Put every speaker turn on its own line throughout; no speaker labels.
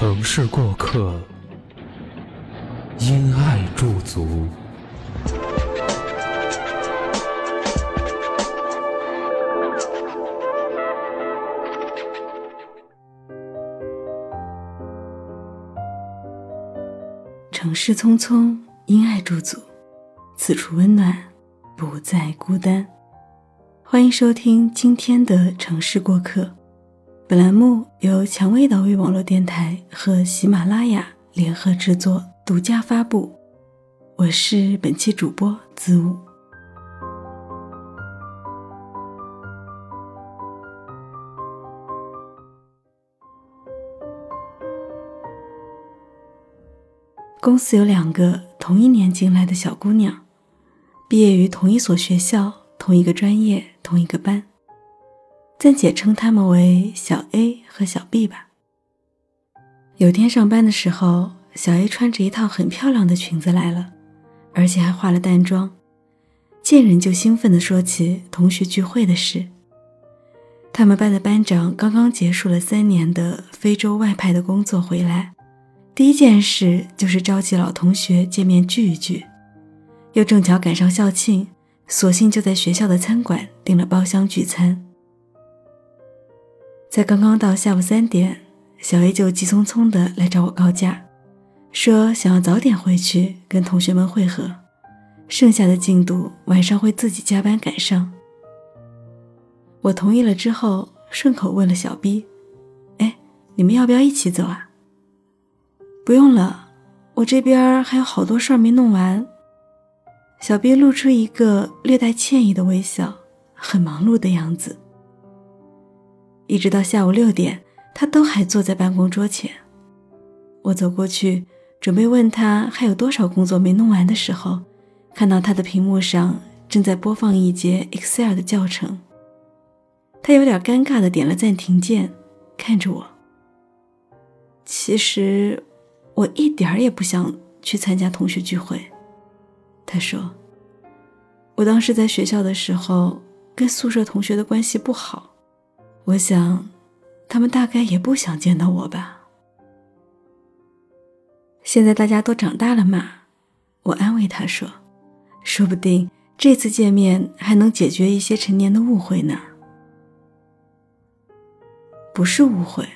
城市过客，因爱驻足。
城市匆匆，因爱驻足，此处温暖，不再孤单。欢迎收听今天的城市过客。本栏目由蔷薇岛屿网络电台和喜马拉雅联合制作、独家发布。我是本期主播子午。公司有两个同一年进来的小姑娘，毕业于同一所学校、同一个专业、同一个班。暂且称他们为小 A 和小 B 吧。有天上班的时候，小 A 穿着一套很漂亮的裙子来了，而且还化了淡妆，见人就兴奋地说起同学聚会的事。他们班的班长刚刚结束了三年的非洲外派的工作回来，第一件事就是召集老同学见面聚一聚，又正巧赶上校庆，索性就在学校的餐馆订了包厢聚餐。在刚刚到下午三点，小 A 就急匆匆的来找我告假，说想要早点回去跟同学们会合，剩下的进度晚上会自己加班赶上。我同意了之后，顺口问了小 B：“ 哎，你们要不要一起走啊？”“不用了，我这边还有好多事儿没弄完。”小 B 露出一个略带歉意的微笑，很忙碌的样子。一直到下午六点，他都还坐在办公桌前。我走过去，准备问他还有多少工作没弄完的时候，看到他的屏幕上正在播放一节 Excel 的教程。他有点尴尬的点了暂停键，看着我。其实，我一点儿也不想去参加同学聚会。他说：“我当时在学校的时候，跟宿舍同学的关系不好。”我想，他们大概也不想见到我吧。现在大家都长大了嘛，我安慰他说：“说不定这次见面还能解决一些陈年的误会呢。”不是误会，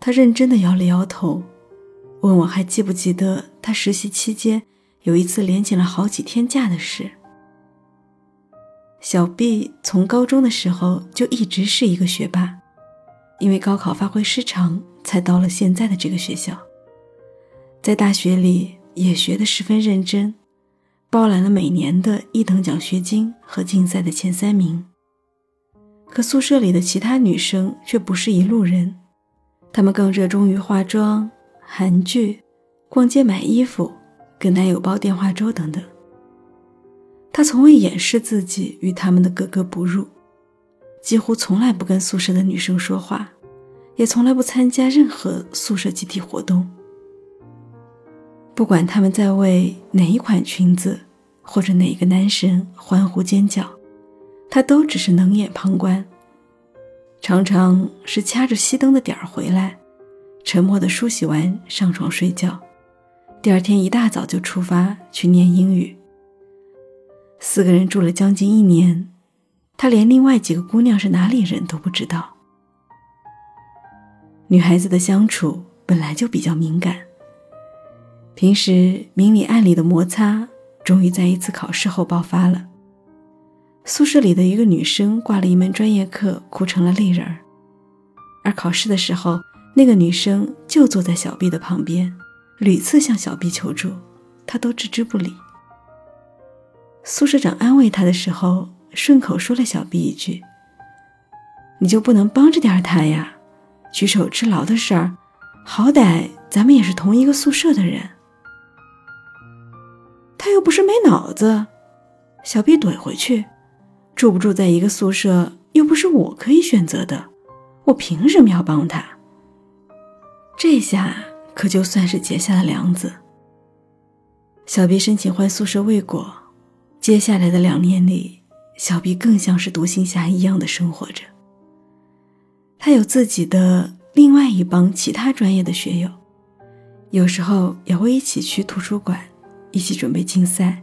他认真的摇了摇头，问我还记不记得他实习期间有一次连请了好几天假的事。小 B 从高中的时候就一直是一个学霸，因为高考发挥失常，才到了现在的这个学校。在大学里也学得十分认真，包揽了每年的一等奖学金和竞赛的前三名。可宿舍里的其他女生却不是一路人，她们更热衷于化妆、韩剧、逛街买衣服、跟男友煲电话粥等等。他从未掩饰自己与他们的格格不入，几乎从来不跟宿舍的女生说话，也从来不参加任何宿舍集体活动。不管他们在为哪一款裙子或者哪个男神欢呼尖叫，他都只是冷眼旁观。常常是掐着熄灯的点儿回来，沉默的梳洗完上床睡觉，第二天一大早就出发去念英语。四个人住了将近一年，他连另外几个姑娘是哪里人都不知道。女孩子的相处本来就比较敏感，平时明里暗里的摩擦，终于在一次考试后爆发了。宿舍里的一个女生挂了一门专业课，哭成了泪人儿，而考试的时候，那个女生就坐在小 B 的旁边，屡次向小 B 求助，他都置之不理。宿舍长安慰他的时候，顺口说了小 B 一句：“你就不能帮着点他呀？举手之劳的事儿，好歹咱们也是同一个宿舍的人。他又不是没脑子。小毕怼回去：“住不住在一个宿舍，又不是我可以选择的，我凭什么要帮他？”这下可就算是结下了梁子。小毕申请换宿舍未果，接下来的两年里，小毕更像是独行侠一样的生活着。他有自己的另外一帮其他专业的学友，有时候也会一起去图书馆，一起准备竞赛，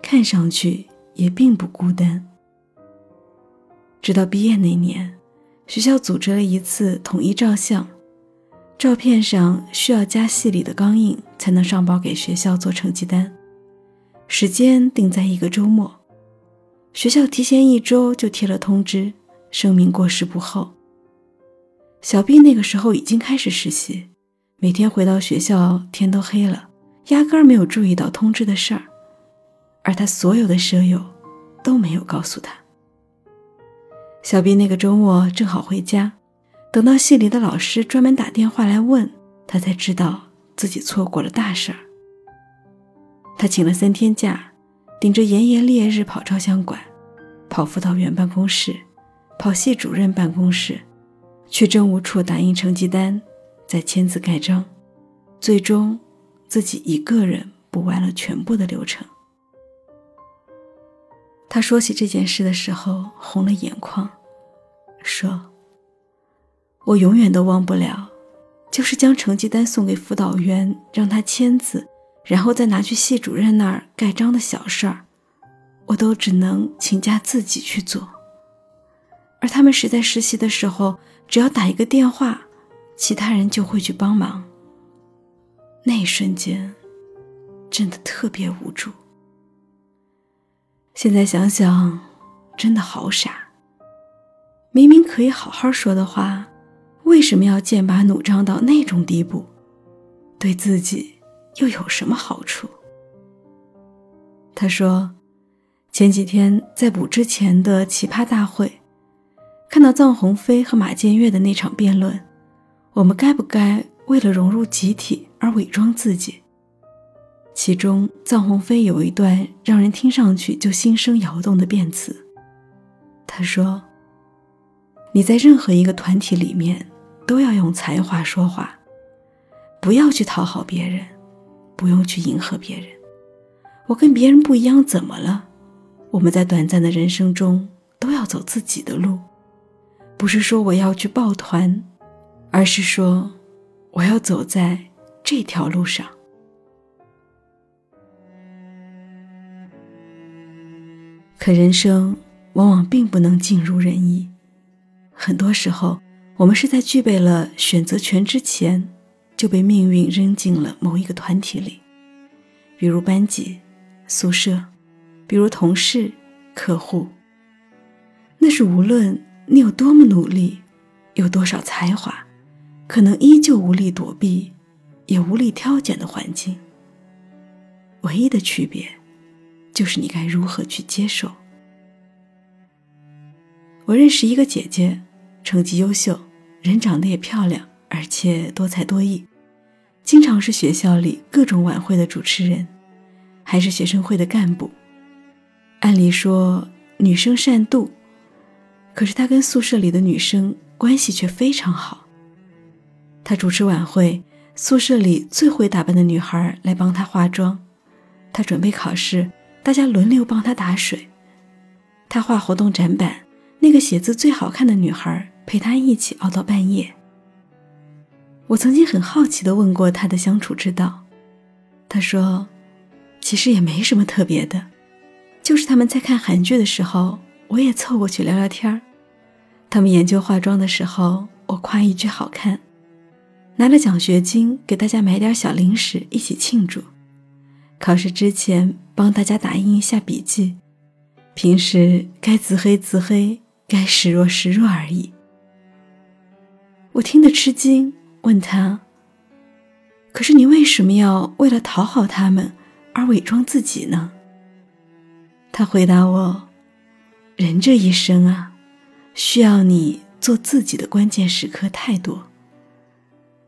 看上去也并不孤单。直到毕业那年，学校组织了一次统一照相，照片上需要加系里的钢印才能上报给学校做成绩单，时间定在一个周末，学校提前一周就贴了通知，声明过时不候。小毕那个时候已经开始实习，每天回到学校天都黑了，压根儿没有注意到通知的事儿，而他所有的舍友都没有告诉他。小毕那个周末正好回家，等到系里的老师专门打电话来问他，才知道自己错过了大事儿。他请了三天假，顶着炎炎烈日跑照相馆，跑辅导员办公室，跑系主任办公室。去政务处打印成绩单，再签字盖章，最终自己一个人补完了全部的流程。他说起这件事的时候红了眼眶，说：“我永远都忘不了，就是将成绩单送给辅导员让他签字，然后再拿去系主任那儿盖章的小事儿，我都只能请假自己去做。而他们实在实习的时候。”只要打一个电话，其他人就会去帮忙。那一瞬间，真的特别无助。现在想想，真的好傻。明明可以好好说的话，为什么要剑拔弩张到那种地步？对自己又有什么好处？他说，前几天在补之前的奇葩大会。看到臧鸿飞和马建岳的那场辩论，我们该不该为了融入集体而伪装自己？其中，臧鸿飞有一段让人听上去就心生摇动的辩词。他说：“你在任何一个团体里面，都要用才华说话，不要去讨好别人，不用去迎合别人。我跟别人不一样，怎么了？我们在短暂的人生中都要走自己的路。”不是说我要去抱团，而是说我要走在这条路上。可人生往往并不能尽如人意，很多时候我们是在具备了选择权之前，就被命运扔进了某一个团体里，比如班级、宿舍，比如同事、客户。那是无论。你有多么努力，有多少才华，可能依旧无力躲避，也无力挑拣的环境。唯一的区别，就是你该如何去接受。我认识一个姐姐，成绩优秀，人长得也漂亮，而且多才多艺，经常是学校里各种晚会的主持人，还是学生会的干部。按理说，女生善妒。可是他跟宿舍里的女生关系却非常好。他主持晚会，宿舍里最会打扮的女孩来帮他化妆；他准备考试，大家轮流帮他打水；他画活动展板，那个写字最好看的女孩陪他一起熬到半夜。我曾经很好奇地问过他的相处之道，他说：“其实也没什么特别的，就是他们在看韩剧的时候，我也凑过去聊聊天儿。”他们研究化妆的时候，我夸一句好看，拿了奖学金给大家买点小零食一起庆祝。考试之前帮大家打印一下笔记，平时该自黑自黑，该示弱示弱而已。我听得吃惊，问他：“可是你为什么要为了讨好他们而伪装自己呢？”他回答我：“人这一生啊。”需要你做自己的关键时刻太多，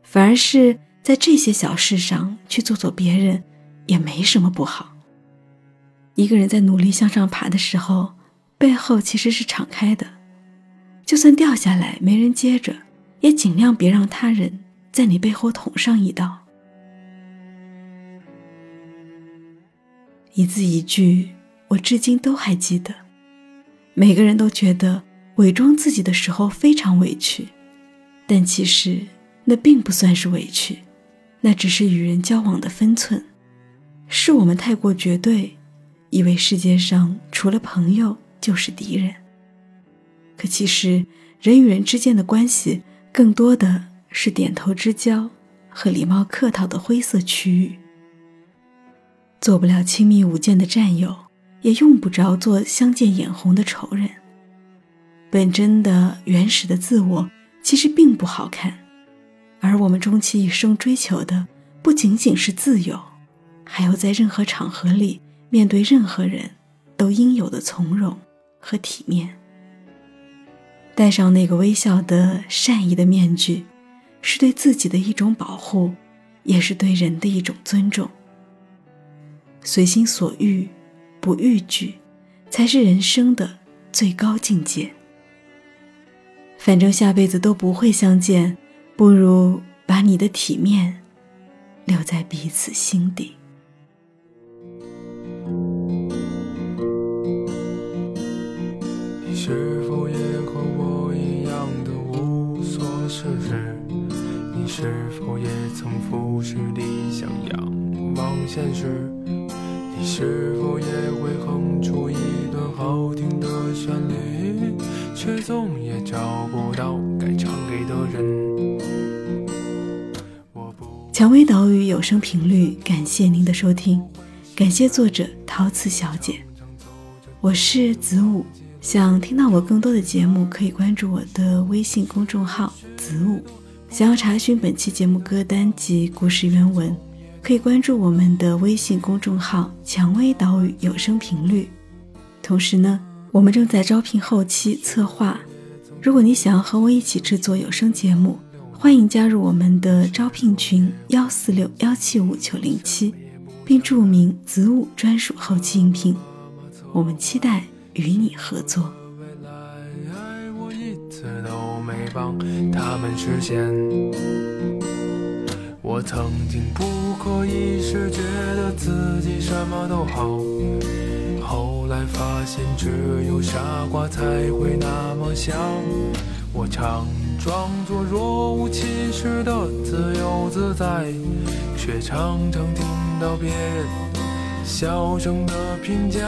反而是在这些小事上去做做别人，也没什么不好。一个人在努力向上爬的时候，背后其实是敞开的，就算掉下来没人接着，也尽量别让他人在你背后捅上一刀。一字一句，我至今都还记得。每个人都觉得伪装自己的时候非常委屈，但其实那并不算是委屈，那只是与人交往的分寸，是我们太过绝对，以为世界上除了朋友就是敌人。可其实人与人之间的关系，更多的是点头之交和礼貌客套的灰色区域。做不了亲密无间的战友，也用不着做相见眼红的仇人。本真的原始的自我其实并不好看，而我们终其一生追求的，不仅仅是自由，还有在任何场合里面对任何人都应有的从容和体面。戴上那个微笑的善意的面具，是对自己的一种保护，也是对人的一种尊重。随心所欲，不逾矩，才是人生的最高境界。反正下辈子都不会相见，不如把你的体面留在彼此心底。
否也曾俯视理想，仰望现实？你是否也会哼出一段好听的旋律，却总也找不到该唱给的人。
蔷薇岛屿有声频率，感谢您的收听，感谢作者陶瓷小姐，我是子午。想听到我更多的节目，可以关注我的微信公众号子午。想要查询本期节目歌单及故事原文。可以关注我们的微信公众号“蔷薇岛屿有声频率”。同时呢，我们正在招聘后期策划。如果你想要和我一起制作有声节目，欢迎加入我们的招聘群幺四六幺七五九零七，并注明“子午专属后期应聘”。我们期待与你合作。
帮他们实现我曾经不可一世，觉得自己什么都好，后来发现只有傻瓜才会那么想。我常装作若无其事的自由自在，却常常听到别人小声的评价。